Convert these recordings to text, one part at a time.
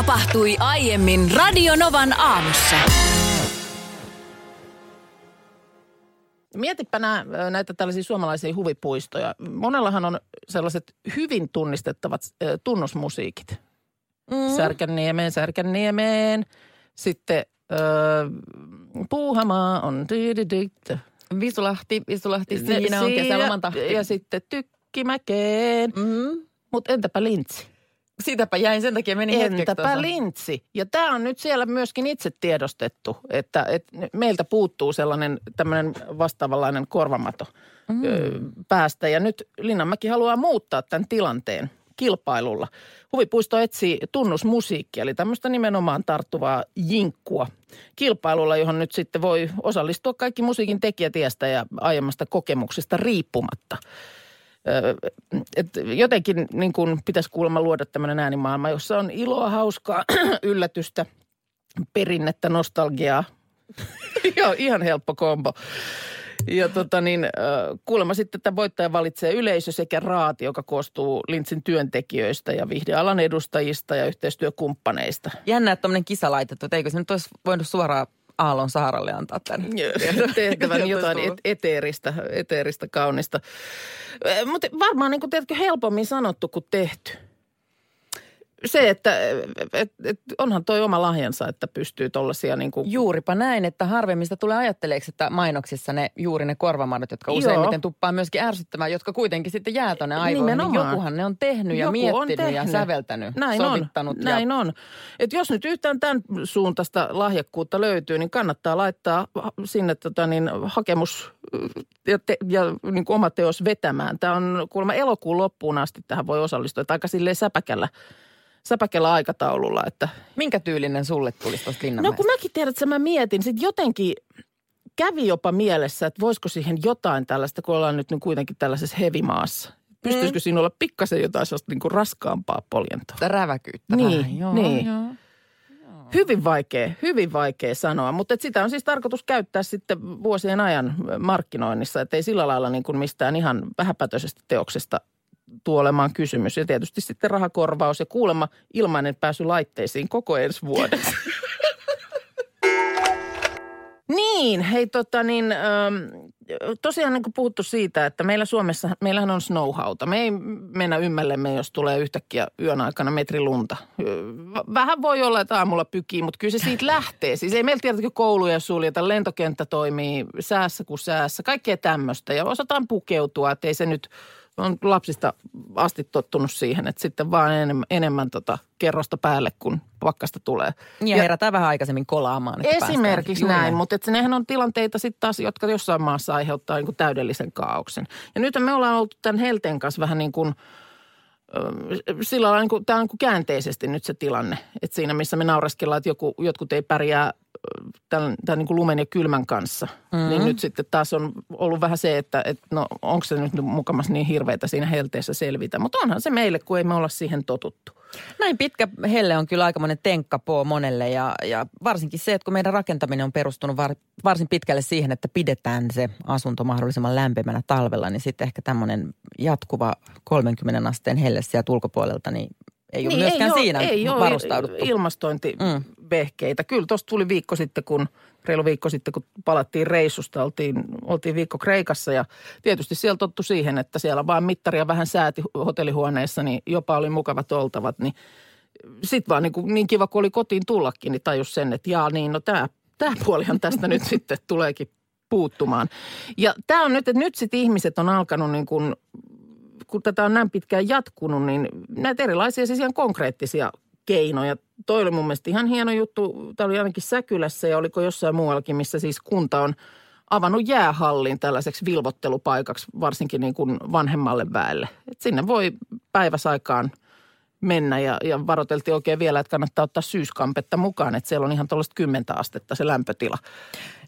Tapahtui aiemmin Radionovan aamussa. Mietipä nää, näitä tällaisia suomalaisia huvipuistoja. Monellahan on sellaiset hyvin tunnistettavat äh, tunnusmusiikit. Mm. Särkänniemeen, Särkänniemeen. Sitten äh, Puuhamaa on... Visulahti, Visulahti, siinä on kesäloman tahti. Ja sitten Tykkimäkeen. Mm. Mutta entäpä Lintsi? Siitäpä jäin, sen takia meni Entäpä lintsi? Ja tämä on nyt siellä myöskin itse tiedostettu, että, että meiltä puuttuu sellainen tämmöinen vastaavanlainen korvamato mm. päästä. Ja nyt Linnanmäki haluaa muuttaa tämän tilanteen kilpailulla. Huvipuisto etsii tunnusmusiikkia, eli tämmöistä nimenomaan tarttuvaa jinkkua kilpailulla, johon nyt sitten voi osallistua kaikki musiikin tekijätiestä ja aiemmasta kokemuksesta riippumatta. Et jotenkin niin kuin pitäisi kuulemma luoda tämmöinen äänimaailma, jossa on iloa, hauskaa, yllätystä, perinnettä, nostalgiaa. Joo, ihan helppo kombo. Ja tota niin, kuulemma sitten että voittaja valitsee yleisö sekä raati, joka koostuu Lintsin työntekijöistä ja viihdealan edustajista ja yhteistyökumppaneista. Jännä, että tämmöinen kisa laitettu, että eikö se nyt olisi voinut suoraan Aallon Saaralle antaa tänne. tehtävän jotain et, eteeristä, eteeristä, kaunista. Mutta varmaan niin kuin, tiedätkö, helpommin sanottu kuin tehty. Se, että et, et, onhan toi oma lahjansa, että pystyy tollaisia niin kuin... Juuripa näin, että harvemmin sitä tulee ajatteleeksi, että mainoksissa ne juuri ne korvamadot, jotka Joo. useimmiten tuppaa myöskin ärsyttämään, jotka kuitenkin sitten jää tuonne aivoihin, niin Nimenomaan. jokuhan ne on tehnyt ja Joku on miettinyt ja tehnyt. säveltänyt, Näin sovittanut. on, ja näin on. Et jos nyt yhtään tämän suuntaista lahjakkuutta löytyy, niin kannattaa laittaa sinne tota niin, hakemus ja, te, ja niin kuin oma teos vetämään. Tämä on kuulemma elokuun loppuun asti tähän voi osallistua, että aika silleen säpäkällä, säpäkällä aikataululla, että Minkä tyylinen sulle tulisi tuosta No kun mäkin tiedän, että mä mietin, sitten jotenkin kävi jopa mielessä, että voisiko siihen jotain tällaista, kun ollaan nyt niin kuitenkin tällaisessa hevimaassa. Pystyisikö mm. siinä olla pikkasen jotain sellaista niin kuin raskaampaa poljentoa? Räväkyyttä Niin, vähän. Joo, niin. Joo. Hyvin vaikea, hyvin vaikea sanoa, mutta et sitä on siis tarkoitus käyttää sitten vuosien ajan markkinoinnissa, että ei sillä lailla niin kuin mistään ihan vähäpätöisestä teoksesta tuolemaan kysymys. Ja tietysti sitten rahakorvaus ja kuulemma ilmainen pääsy laitteisiin koko ensi vuoden. Niin, hei tota niin, ähm, tosiaan niin kuin puhuttu siitä, että meillä Suomessa, meillähän on snowhauta. Me ei mennä ymmällemme, jos tulee yhtäkkiä yön aikana metri lunta. Vähän voi olla, että aamulla pykii, mutta kyllä se siitä lähtee. Siis ei meillä tiedätkö kouluja suljeta, lentokenttä toimii säässä kuin säässä, kaikkea tämmöistä. Ja osataan pukeutua, että ei se nyt, on lapsista asti tottunut siihen, että sitten vaan enemmän, enemmän tota kerrosta päälle, kun pakkasta tulee. Ja, ja herätään vähän aikaisemmin kolaamaan. että Esimerkiksi. Juuri näin, mutta että nehän on tilanteita sitten taas, jotka jossain maassa aiheuttaa niin täydellisen kaauksen. Ja nyt me ollaan oltu tämän Helteen kanssa vähän niin kuin, sillä lailla niin kuin, tämä on niin kuin käänteisesti nyt se tilanne. Että siinä, missä me naureskellaan, että joku, jotkut ei pärjää tämän, tämän niin kuin lumen ja kylmän kanssa, mm-hmm. niin nyt sitten taas on ollut vähän se, että, että no onko se nyt mukamas niin hirveätä siinä Helteessä selvitä. Mutta onhan se meille, kun ei me olla siihen totuttu. Näin pitkä helle on kyllä aikamoinen tenkkapoo monelle ja, ja varsinkin se, että kun meidän rakentaminen on perustunut var, varsin pitkälle siihen, että pidetään se asunto mahdollisimman lämpimänä talvella, niin sitten ehkä tämmöinen jatkuva 30 asteen helle sieltä ulkopuolelta, niin ei ole myöskään ole- siinä ei ole varustauduttu. Ilmastointivehkeitä. Kyllä tuosta tuli viikko sitten, kun reilu viikko sitten, kun palattiin reissusta, oltiin, oltiin viikko Kreikassa ja tietysti siellä tottu siihen, että siellä vaan mittaria vähän sääti hotellihuoneessa, niin jopa oli mukavat oltavat, niin sitten vaan niin, kuin, niin kiva, kun oli kotiin tullakin, niin tajus sen, että jaa niin, no tämä, tämä puolihan tästä nyt sitten tuleekin puuttumaan. Ja tämä on nyt, että nyt sitten ihmiset on alkanut niin kuin kun tätä on näin pitkään jatkunut, niin näitä erilaisia siis ihan konkreettisia keinoja. Toi oli mun mielestä ihan hieno juttu. Tämä oli ainakin Säkylässä ja oliko jossain muuallakin, missä siis kunta on avannut jäähallin tällaiseksi vilvottelupaikaksi, varsinkin niin kuin vanhemmalle väelle. Et sinne voi päiväsaikaan mennä ja, ja varoiteltiin oikein vielä, että kannattaa ottaa syyskampetta mukaan, että siellä on ihan tuollaista kymmentä astetta se lämpötila.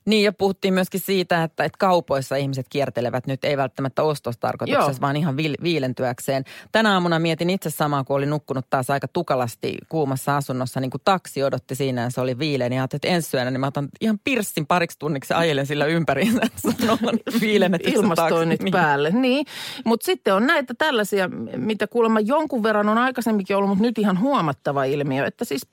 Niin ja puhuttiin myöskin siitä, että, että kaupoissa ihmiset kiertelevät nyt ei välttämättä ostostarkoituksessa, Joo. vaan ihan viil, viilentyäkseen. Tänä aamuna mietin itse samaa, kun oli nukkunut taas aika tukalasti kuumassa asunnossa, niin kuin taksi odotti siinä ja se oli viileä. Ja ajattelin, että ensi yönä, niin mä otan ihan pirssin pariksi tunniksi ajelen sillä ympäri. Sanon viilennetyksi ilmastoinnit taksi. Niin. päälle. Niin, mutta sitten on näitä tällaisia, mitä kuulemma jonkun verran on aikaisemminkin ollut, mutta nyt ihan huomattava ilmiö, että siis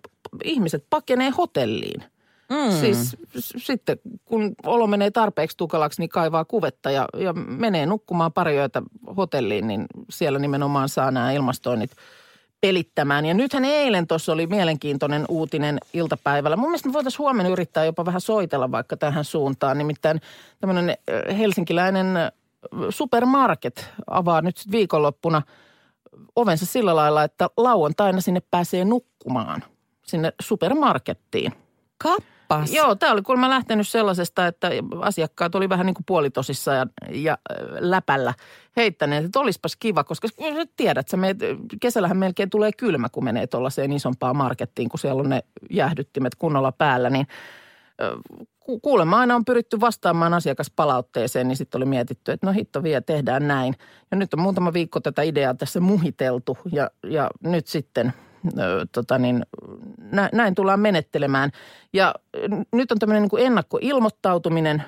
ihmiset pakenee hotelliin. Mm. Siis s- sitten kun olo menee tarpeeksi tukalaksi, niin kaivaa kuvetta ja, ja menee nukkumaan pari yötä hotelliin, niin siellä nimenomaan saa nämä ilmastoinnit pelittämään. Ja nythän eilen tuossa oli mielenkiintoinen uutinen iltapäivällä. Mun mielestä me voitaisiin huomenna yrittää jopa vähän soitella vaikka tähän suuntaan. Nimittäin tämmöinen äh, helsinkiläinen äh, supermarket avaa nyt sit viikonloppuna ovensa sillä lailla, että lauantaina sinne pääsee nukkumaan sinne supermarkettiin. Kappas. Joo, tämä oli kuulemma lähtenyt sellaisesta, että asiakkaat oli vähän niin kuin puolitosissa ja, ja äh, läpällä heittäneet, että olisipas kiva, koska tiedät, meet, kesällähän melkein tulee kylmä, kun menee tuollaiseen isompaan markettiin, kun siellä on ne jäähdyttimet kunnolla päällä, niin ku- kuulemma aina on pyritty vastaamaan asiakaspalautteeseen, niin sitten oli mietitty, että no hitto vie, tehdään näin. Ja nyt on muutama viikko tätä ideaa tässä muhiteltu ja, ja nyt sitten tota niin, nä, näin tullaan menettelemään. Ja nyt on tämmöinen niin kuin ennakkoilmoittautuminen,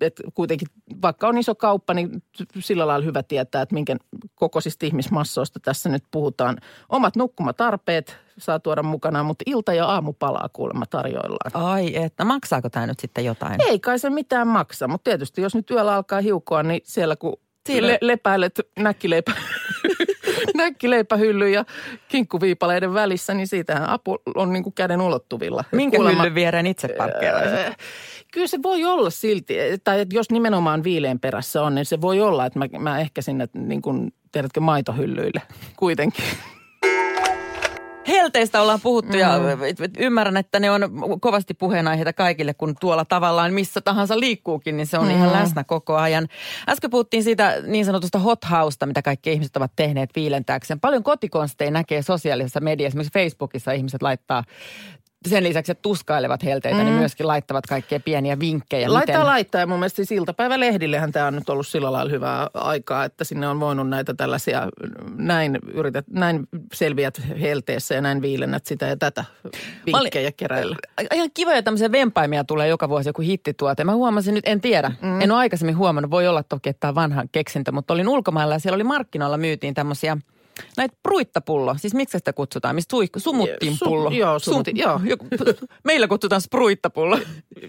että kuitenkin vaikka on iso kauppa, niin sillä lailla hyvä tietää, että minkä kokoisista ihmismassoista tässä nyt puhutaan. Omat nukkumatarpeet saa tuoda mukanaan, mutta ilta- ja aamupalaa kuulemma tarjoillaan. Ai että, maksaako tämä nyt sitten jotain? Ei kai se mitään maksa, mutta tietysti jos nyt yöllä alkaa hiukkoa, niin siellä kun Siinä- le- lepäilet näkkileipä, näkkileipähylly ja kinkkuviipaleiden välissä, niin siitähän apu on niin kuin käden ulottuvilla. Minkä Kuulemma- hyllyn viereen itse parkkeeraisit? Öö, Kyllä se voi olla silti, tai että jos nimenomaan viileen perässä on, niin se voi olla, että mä, mä ehkä sinne niin kuin, tiedätkö, maitohyllyille kuitenkin. Helteistä ollaan puhuttu ja ymmärrän, että ne on kovasti puheenaiheita kaikille, kun tuolla tavallaan missä tahansa liikkuukin, niin se on ihan läsnä koko ajan. Äsken puhuttiin siitä niin sanotusta hot housesta, mitä kaikki ihmiset ovat tehneet viilentääkseen. Paljon kotikonsteja näkee sosiaalisessa mediassa, esimerkiksi Facebookissa ihmiset laittaa sen lisäksi, että tuskailevat helteitä, mm. niin myöskin laittavat kaikkea pieniä vinkkejä. Laittaa miten... laittaa ja mun mielestä siis iltapäivälehdillehän tämä on nyt ollut sillä lailla hyvää aikaa, että sinne on voinut näitä tällaisia näin, yrität, näin selviät helteessä ja näin viilennät sitä ja tätä vinkkejä keräillä. Ihan kivoja tämmöisiä vempaimia tulee joka vuosi joku hittituote. Mä huomasin nyt, en tiedä, mm. en ole aikaisemmin huomannut, voi olla toki, että tämä on vanha keksintö, mutta olin ulkomailla ja siellä oli markkinoilla myytiin tämmöisiä Näitä pruittapullo, siis miksi sitä kutsutaan? Mistä suihku? Sumuttiin pullo. Su- joo, sumutin, joo. joku- Meillä kutsutaan spruittapullo.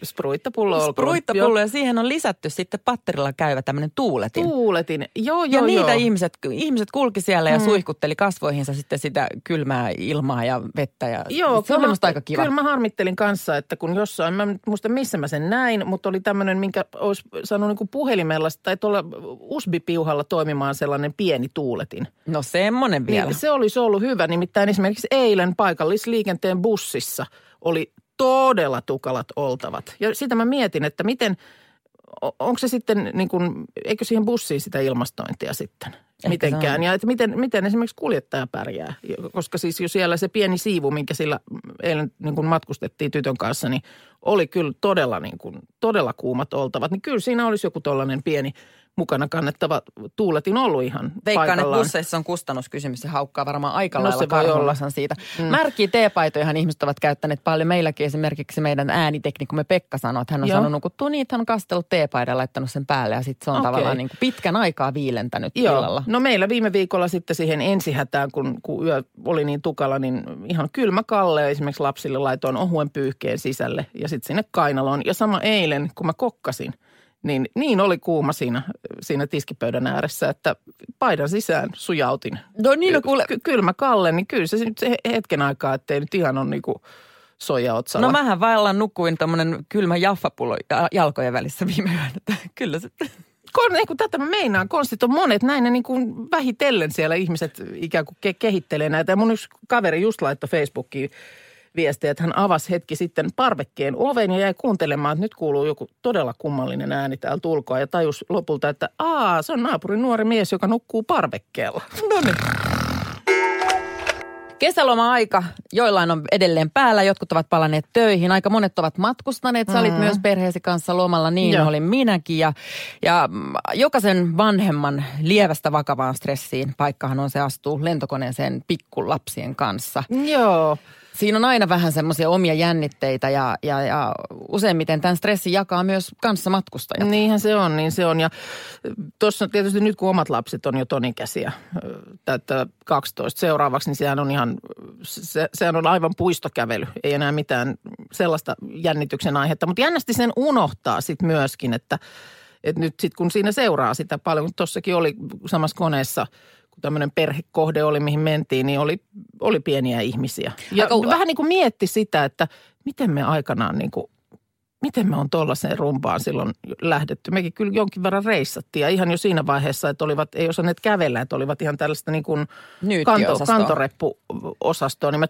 Spruittapullo olkoon. Spruittapullo ja siihen on lisätty sitten patterilla käyvä tämmöinen tuuletin. Tuuletin. Joo, ja joo, niitä joo. ihmiset, ihmiset kulki siellä ja suihkutteli kasvoihinsa sitten sitä kylmää ilmaa ja vettä. Ja Joo, se musta mä- aika kiva. Kyllä mä harmittelin kanssa, että kun jossain, mä en muista missä mä sen näin, mutta oli tämmöinen, minkä olisi saanut niin kuin puhelimella tai tuolla USB-piuhalla toimimaan sellainen pieni tuuletin. No semmonen vielä. Niin se olisi ollut hyvä. Nimittäin esimerkiksi eilen paikallisliikenteen bussissa oli todella tukalat oltavat. Ja sitä mä mietin, että miten, onko se sitten niin kuin, eikö siihen bussiin sitä ilmastointia sitten se mitenkään. Ja että miten, miten esimerkiksi kuljettaja pärjää. Koska siis jo siellä se pieni siivu, minkä sillä eilen niin kuin matkustettiin tytön kanssa, niin oli kyllä todella, niin kuin, todella kuumat oltavat. Niin kyllä siinä olisi joku tollainen pieni mukana kannettava tuuletin ollut ihan Veikkaan, että busseissa on kustannuskysymys. Se haukkaa varmaan aika No lailla karhunnosan siitä. Mm. Märkiä teepaitojahan ihmiset ovat käyttäneet paljon. Meilläkin esimerkiksi meidän ääniteknikkomme Pekka sanoi, että hän on Joo. sanonut, kun niin, että hän on kastellut teepaidan ja laittanut sen päälle. Ja sitten se on Okei. tavallaan niin kuin pitkän aikaa viilentänyt Joo. illalla. No meillä viime viikolla sitten siihen ensihätään, kun, kun yö oli niin tukala, niin ihan kylmä kalle esimerkiksi lapsille laitoin ohuen pyyhkeen sisälle ja sitten sinne kainaloon. Ja sama eilen, kun mä kokkasin, niin, niin oli kuuma siinä, siinä tiskipöydän ääressä, että paidan sisään sujautin. No niin, no kuule. Ky- kylmä kalle, niin kyllä se nyt se hetken aikaa, ettei nyt ihan ole niinku soija otsalla. No mähän vaellan nukuin tämmöinen kylmä jaffapullo ja- jalkojen välissä viime yönä. Kyllä se. Kon, ei kun tätä mä meinaan. Konstit on monet. Näin ne niin kuin vähitellen siellä ihmiset ikään kuin ke- kehittelee näitä. Ja mun yksi kaveri just laittoi Facebookiin viestiä, että hän avasi hetki sitten parvekkeen oven ja jäi kuuntelemaan, että nyt kuuluu joku todella kummallinen ääni täältä ulkoa. Ja tajus lopulta, että aa, se on naapurin nuori mies, joka nukkuu parvekkeella. No niin. Kesäloma-aika, joillain on edelleen päällä, jotkut ovat palanneet töihin. Aika monet ovat matkustaneet. Sä olit mm. myös perheesi kanssa lomalla, niin Joo. olin minäkin. Ja, ja jokaisen vanhemman lievästä vakavaan stressiin paikkahan on se astuu lentokoneeseen pikkulapsien kanssa. Joo. Siinä on aina vähän semmoisia omia jännitteitä ja, ja, ja useimmiten tämän stressin jakaa myös kanssamatkustajat. Niinhän se on, niin se on. Ja tuossa tietysti nyt kun omat lapset on jo tonikäsiä, täyttää 12 seuraavaksi, niin sehän on ihan, se, sehän on aivan puistokävely. Ei enää mitään sellaista jännityksen aihetta. Mutta jännästi sen unohtaa sitten myöskin, että, että nyt sitten kun siinä seuraa sitä paljon, tuossakin oli samassa koneessa – tämmöinen perhekohde oli, mihin mentiin, niin oli, oli pieniä ihmisiä. Ja Aika... vähän niin kuin mietti sitä, että miten me aikanaan niin kuin miten me on tuollaiseen rumpaan silloin lähdetty. Mekin kyllä jonkin verran reissattiin ja ihan jo siinä vaiheessa, että olivat, ei osanneet kävellä, että olivat ihan tällaista niin kuin kanto, kantoreppuosastoa. Niin mä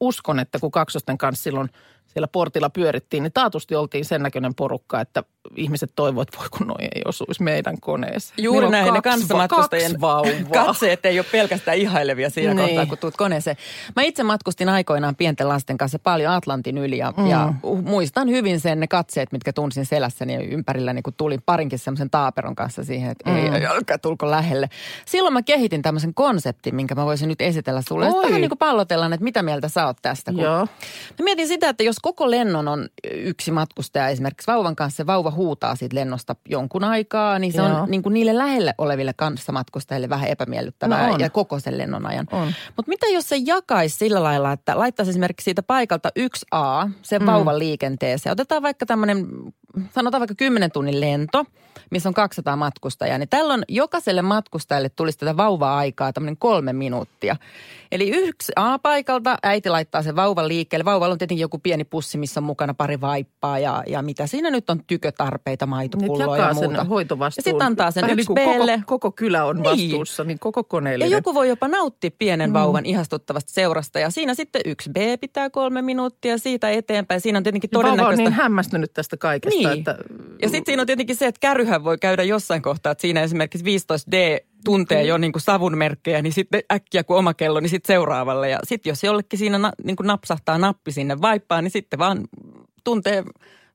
uskon, että kun kaksosten kanssa silloin siellä portilla pyörittiin, niin taatusti oltiin sen näköinen porukka, että ihmiset toivoivat, että voi kun noi ei osuisi meidän koneeseen. Juuri näin, ne kanssamatkustajien katseet ei ole pelkästään ihailevia siinä niin. kohtaa, kun tuut koneeseen. Mä itse matkustin aikoinaan pienten lasten kanssa paljon Atlantin yli ja, mm. ja muistan hyvin sen ne katseet, mitkä tunsin selässäni ja ympärilläni, kun tulin parinkin semmoisen taaperon kanssa siihen, että mm. ei, älkää tulko lähelle. Silloin mä kehitin tämmöisen konseptin, minkä mä voisin nyt esitellä sulle. Sitten vähän niin kuin pallotellaan, että mitä mieltä sä oot tästä. Kun Joo. Mä mietin sitä, että jos koko lennon on yksi matkustaja esimerkiksi vauvan kanssa, se vauva huutaa siitä lennosta jonkun aikaa, niin se Joo. on niin kuin niille lähelle oleville kanssamatkustajille vähän epämiellyttävää no ja koko sen lennon ajan. Mutta mitä jos se jakaisi sillä lailla, että laittaisi esimerkiksi siitä paikalta 1A sen mm. vauvan liikenteeseen. Otetaan vaikka tämmöinen, sanotaan vaikka 10 tunnin lento, missä on 200 matkustajaa, niin tällöin jokaiselle matkustajalle tulisi tätä vauva-aikaa tämmöinen kolme minuuttia. Eli yksi A-paikalta äiti laittaa sen vauvan liikkeelle. Vauvalla on tietenkin joku pieni pussi, missä on mukana pari vaippaa ja, ja mitä siinä nyt on tykötarpeita, maitopulloa ja muuta. sen hoitovastuun. Ja sitten antaa sen Vähän yksi niin koko, koko kylä on niin. vastuussa, niin, niin koko koneellinen. Ja joku voi jopa nauttia pienen mm. vauvan ihastuttavasta seurasta. Ja siinä sitten yksi B pitää kolme minuuttia siitä eteenpäin. Siinä on tietenkin todennäköistä... Vauva on niin hämmästynyt tästä kaikesta. Niin. Että... Ja sitten siinä on tietenkin se, että käryhän voi käydä jossain kohtaa, että siinä esimerkiksi 15D tuntee jo niin kuin savun merkkejä, niin sitten äkkiä kun oma kello, niin sitten seuraavalle. Ja sitten jos jollekin siinä na, niin kuin napsahtaa nappi sinne vaippaan, niin sitten vaan tuntee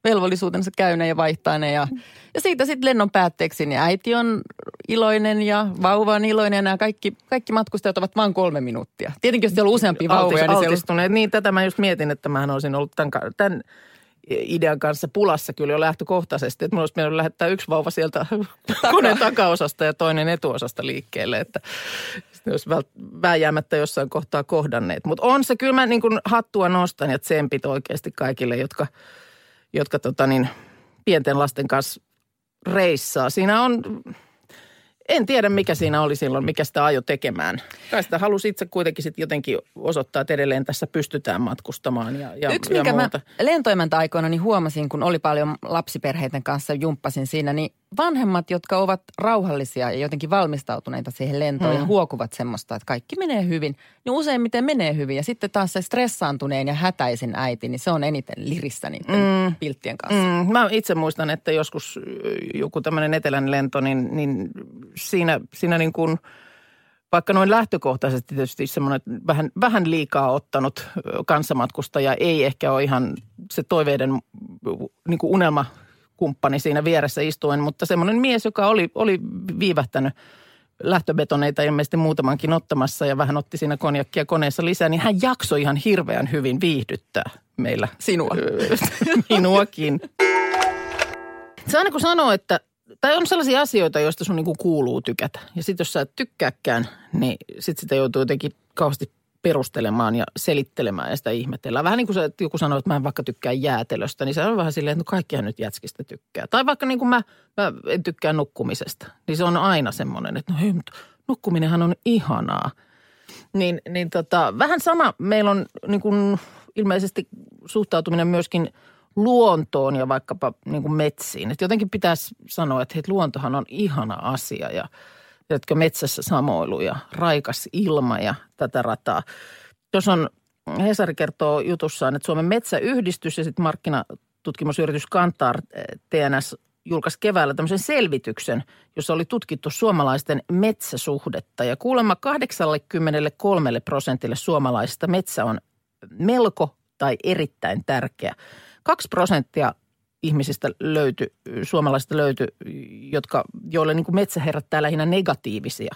velvollisuutensa käyneen ja vaihtainen. Ja, ja siitä sitten lennon päätteeksi, niin äiti on iloinen ja vauva on iloinen ja nämä kaikki, kaikki matkustajat ovat vain kolme minuuttia. Tietenkin jos siellä on useampia vauvoja, niin altistuneet. Niin, tätä mä just mietin, että mä olisin ollut tämän, tämän idean kanssa pulassa kyllä jo lähtökohtaisesti, että minulla olisi pitänyt lähettää yksi vauva sieltä koneen takaosasta ja toinen etuosasta liikkeelle, että jos vääjäämättä jossain kohtaa kohdanneet. Mutta on se kyllä mä niin kuin hattua nostan ja tsempit oikeasti kaikille, jotka, jotka tota niin, pienten lasten kanssa reissaa. Siinä on en tiedä, mikä siinä oli silloin, mikä sitä ajo tekemään. Kai sitä halusi itse kuitenkin sitten jotenkin osoittaa, että edelleen tässä pystytään matkustamaan ja, ja Yksi, ja mikä muuta. mä lentoimäntä aikoina niin huomasin, kun oli paljon lapsiperheiden kanssa, jumppasin siinä, niin vanhemmat, jotka ovat rauhallisia ja jotenkin valmistautuneita siihen lentoon hmm. ja huokuvat semmoista, että kaikki menee hyvin, niin useimmiten menee hyvin. Ja sitten taas se stressaantuneen ja hätäisin äiti, niin se on eniten lirissä niiden mm. pilttien kanssa. Mm. Mä itse muistan, että joskus joku tämmöinen etelän lento, niin, niin siinä, siinä niin kuin – vaikka noin lähtökohtaisesti tietysti semmoinen vähän, vähän liikaa ottanut kanssamatkustaja ei ehkä ole ihan se toiveiden niin kuin unelma kumppani siinä vieressä istuen, mutta semmoinen mies, joka oli, oli viivähtänyt lähtöbetoneita ilmeisesti muutamankin ottamassa ja vähän otti siinä konjakkia koneessa lisää, niin hän jaksoi ihan hirveän hyvin viihdyttää meillä. Sinua. Minuakin. Se aina kun sanoo, että tai on sellaisia asioita, joista sun niinku kuuluu tykätä. Ja sitten jos sä et tykkääkään, niin sitten sitä joutuu jotenkin kauheasti perustelemaan ja selittelemään ja sitä ihmetellään. Vähän niin kuin se, joku sanoo, että mä en vaikka tykkää jäätelöstä, niin se on vähän silleen, että no kaikkihan nyt jätskistä tykkää. Tai vaikka niin kuin mä, mä en tykkää nukkumisesta, niin se on aina semmoinen, että no hei, mutta nukkuminenhan on ihanaa. Niin, niin tota, vähän sama meillä on niin kuin ilmeisesti suhtautuminen myöskin luontoon ja vaikkapa niin kuin metsiin. Että jotenkin pitäisi sanoa, että hei, luontohan on ihana asia ja – jotka metsässä samoilu ja raikas ilma ja tätä rataa. Jos on, Hesari kertoo jutussaan, että Suomen metsäyhdistys ja sitten markkinatutkimusyritys Kantar eh, TNS julkaisi keväällä tämmöisen selvityksen, jossa oli tutkittu suomalaisten metsäsuhdetta. Ja kuulemma 83 prosentille suomalaisista metsä on melko tai erittäin tärkeä. Kaksi prosenttia ihmisistä löytyi, suomalaisista löytyi, jotka, joille niin kuin metsä herättää lähinnä negatiivisia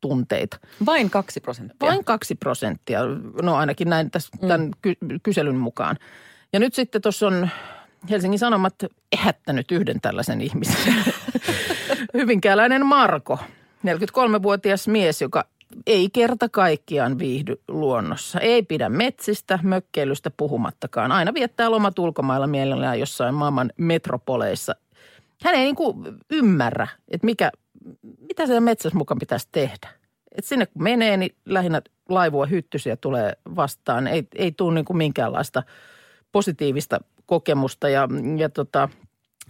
tunteita. Vain kaksi prosenttia. Vain kaksi prosenttia, no ainakin näin tässä, tämän ky- kyselyn mukaan. Ja nyt sitten tuossa on Helsingin Sanomat ehättänyt yhden tällaisen ihmisen. Hyvinkääläinen Marko, 43-vuotias mies, joka ei kerta kaikkiaan viihdy luonnossa. Ei pidä metsistä, mökkeilystä puhumattakaan. Aina viettää lomat ulkomailla mielellään jossain maailman metropoleissa. Hän ei niin kuin ymmärrä, että mikä, mitä siellä metsässä mukaan pitäisi tehdä. Et sinne kun menee, niin lähinnä laivua hyttysiä tulee vastaan. Ei, ei tule niin kuin minkäänlaista positiivista kokemusta ja, ja tota,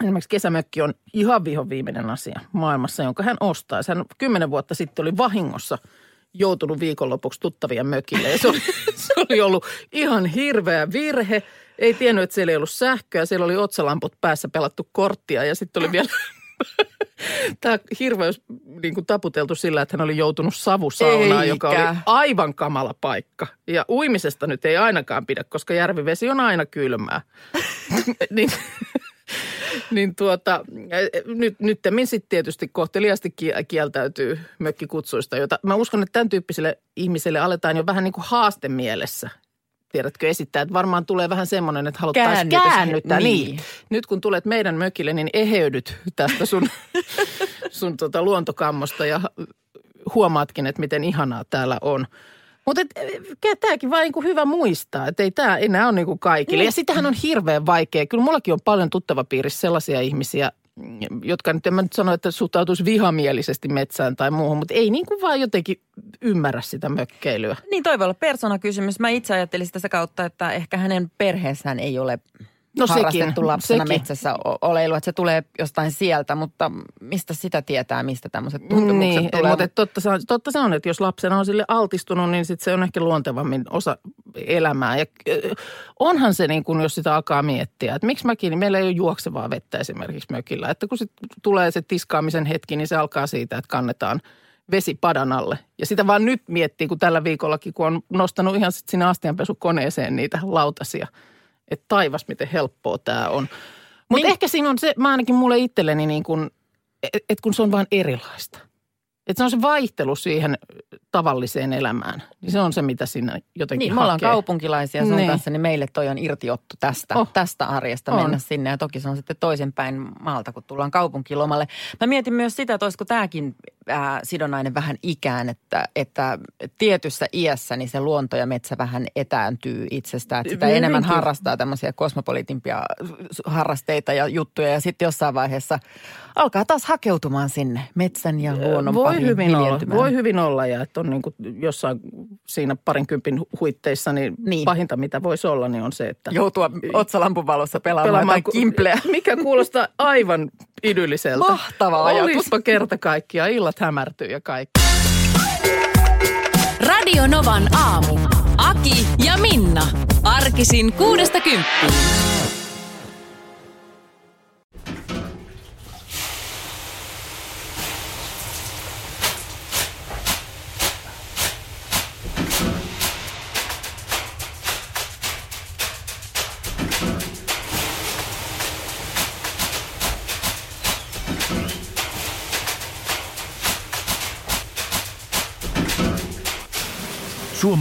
Esimerkiksi kesämökki on ihan viho viimeinen asia maailmassa, jonka hän ostaa. Hän kymmenen vuotta sitten oli vahingossa joutunut viikonlopuksi tuttavien mökille. Ja se oli, se oli ollut ihan hirveä virhe. Ei tiennyt, että siellä ei ollut sähköä. Siellä oli otsalamput päässä pelattu korttia ja sitten oli vielä tämä hirveys niin kuin taputeltu sillä, että hän oli joutunut savusaunaan, joka oli Eikä. aivan kamala paikka. Ja uimisesta nyt ei ainakaan pidä, koska järvivesi on aina kylmää. niin, niin tuota, nyt, nyt sitten tietysti kohteliasti ki- kieltäytyy mökkikutsuista, jota mä uskon, että tämän tyyppiselle ihmiselle aletaan jo vähän niin kuin haaste mielessä. Tiedätkö, esittää, että varmaan tulee vähän semmoinen, että haluttaisiin käännyttää. Niin. niin. Nyt kun tulet meidän mökille, niin eheydyt tästä sun, sun tota luontokammosta ja huomaatkin, että miten ihanaa täällä on. Mutta tämäkin vaan niinku hyvä muistaa, että ei tämä enää ole niinku kaikille. Ja sitähän on hirveän vaikea. Kyllä mullakin on paljon tuttavapiirissä sellaisia ihmisiä, mm, jotka nyt en mä nyt sano, että suhtautuisi vihamielisesti metsään tai muuhun, mutta ei niinku vaan jotenkin ymmärrä sitä mökkeilyä. Niin toi voi olla persoonakysymys. Mä itse ajattelin sitä kautta, että ehkä hänen perheessään ei ole No sekin, harrastettu lapsena sekin. metsässä oleilu, että se tulee jostain sieltä, mutta mistä sitä tietää, mistä tämmöiset tuntemukset Niin, tulee? mutta totta, se on, totta se on, että jos lapsena on sille altistunut, niin sit se on ehkä luontevammin osa elämää. Ja onhan se niin kuin, jos sitä alkaa miettiä, että miksi mäkin, niin meillä ei ole juoksevaa vettä esimerkiksi mökillä. Että kun sit tulee se tiskaamisen hetki, niin se alkaa siitä, että kannetaan vesi padan alle. Ja sitä vaan nyt miettii, kun tällä viikollakin, kun on nostanut ihan sit sinne astianpesukoneeseen niitä lautasia. Että taivas, miten helppoa tämä on. Mutta Niin. ehkä siinä on se, mä ainakin mulle itselleni niin kuin, että et kun se on vaan erilaista. Että se on se vaihtelu siihen tavalliseen elämään. Niin se on se, mitä siinä jotenkin Niin, me ollaan hakee. kaupunkilaisia sun Niin. kanssa, niin meille toi on irtiottu tästä, Oh. tästä arjesta On. mennä sinne. Ja toki se on sitten toisinpäin maalta, kun tullaan kaupunkilomalle. Mä mietin myös sitä, että olisiko tämäkin äh, sidonnainen vähän ikään, että, että tietyssä iässä niin se luonto ja metsä vähän etääntyy itsestään. Että sitä Hyvinkin. enemmän harrastaa tämmöisiä kosmopolitimpia harrasteita ja juttuja. Ja sitten jossain vaiheessa alkaa taas hakeutumaan sinne metsän ja luonnon voi hyvin, olla, voi hyvin olla ja että on niin kuin jossain siinä parinkympin huitteissa, niin, niin pahinta mitä voisi olla, niin on se, että Joutua otsalampun valossa pelaamaan, pelaamaan kimpleä. Mikä kuulostaa aivan idylliseltä. Mahtava ajatus. Olispa kerta kaikkiaan, illat hämärtyy ja kaikki. Radio Novan aamu. Aki ja Minna. Arkisin kuudesta kymppiin.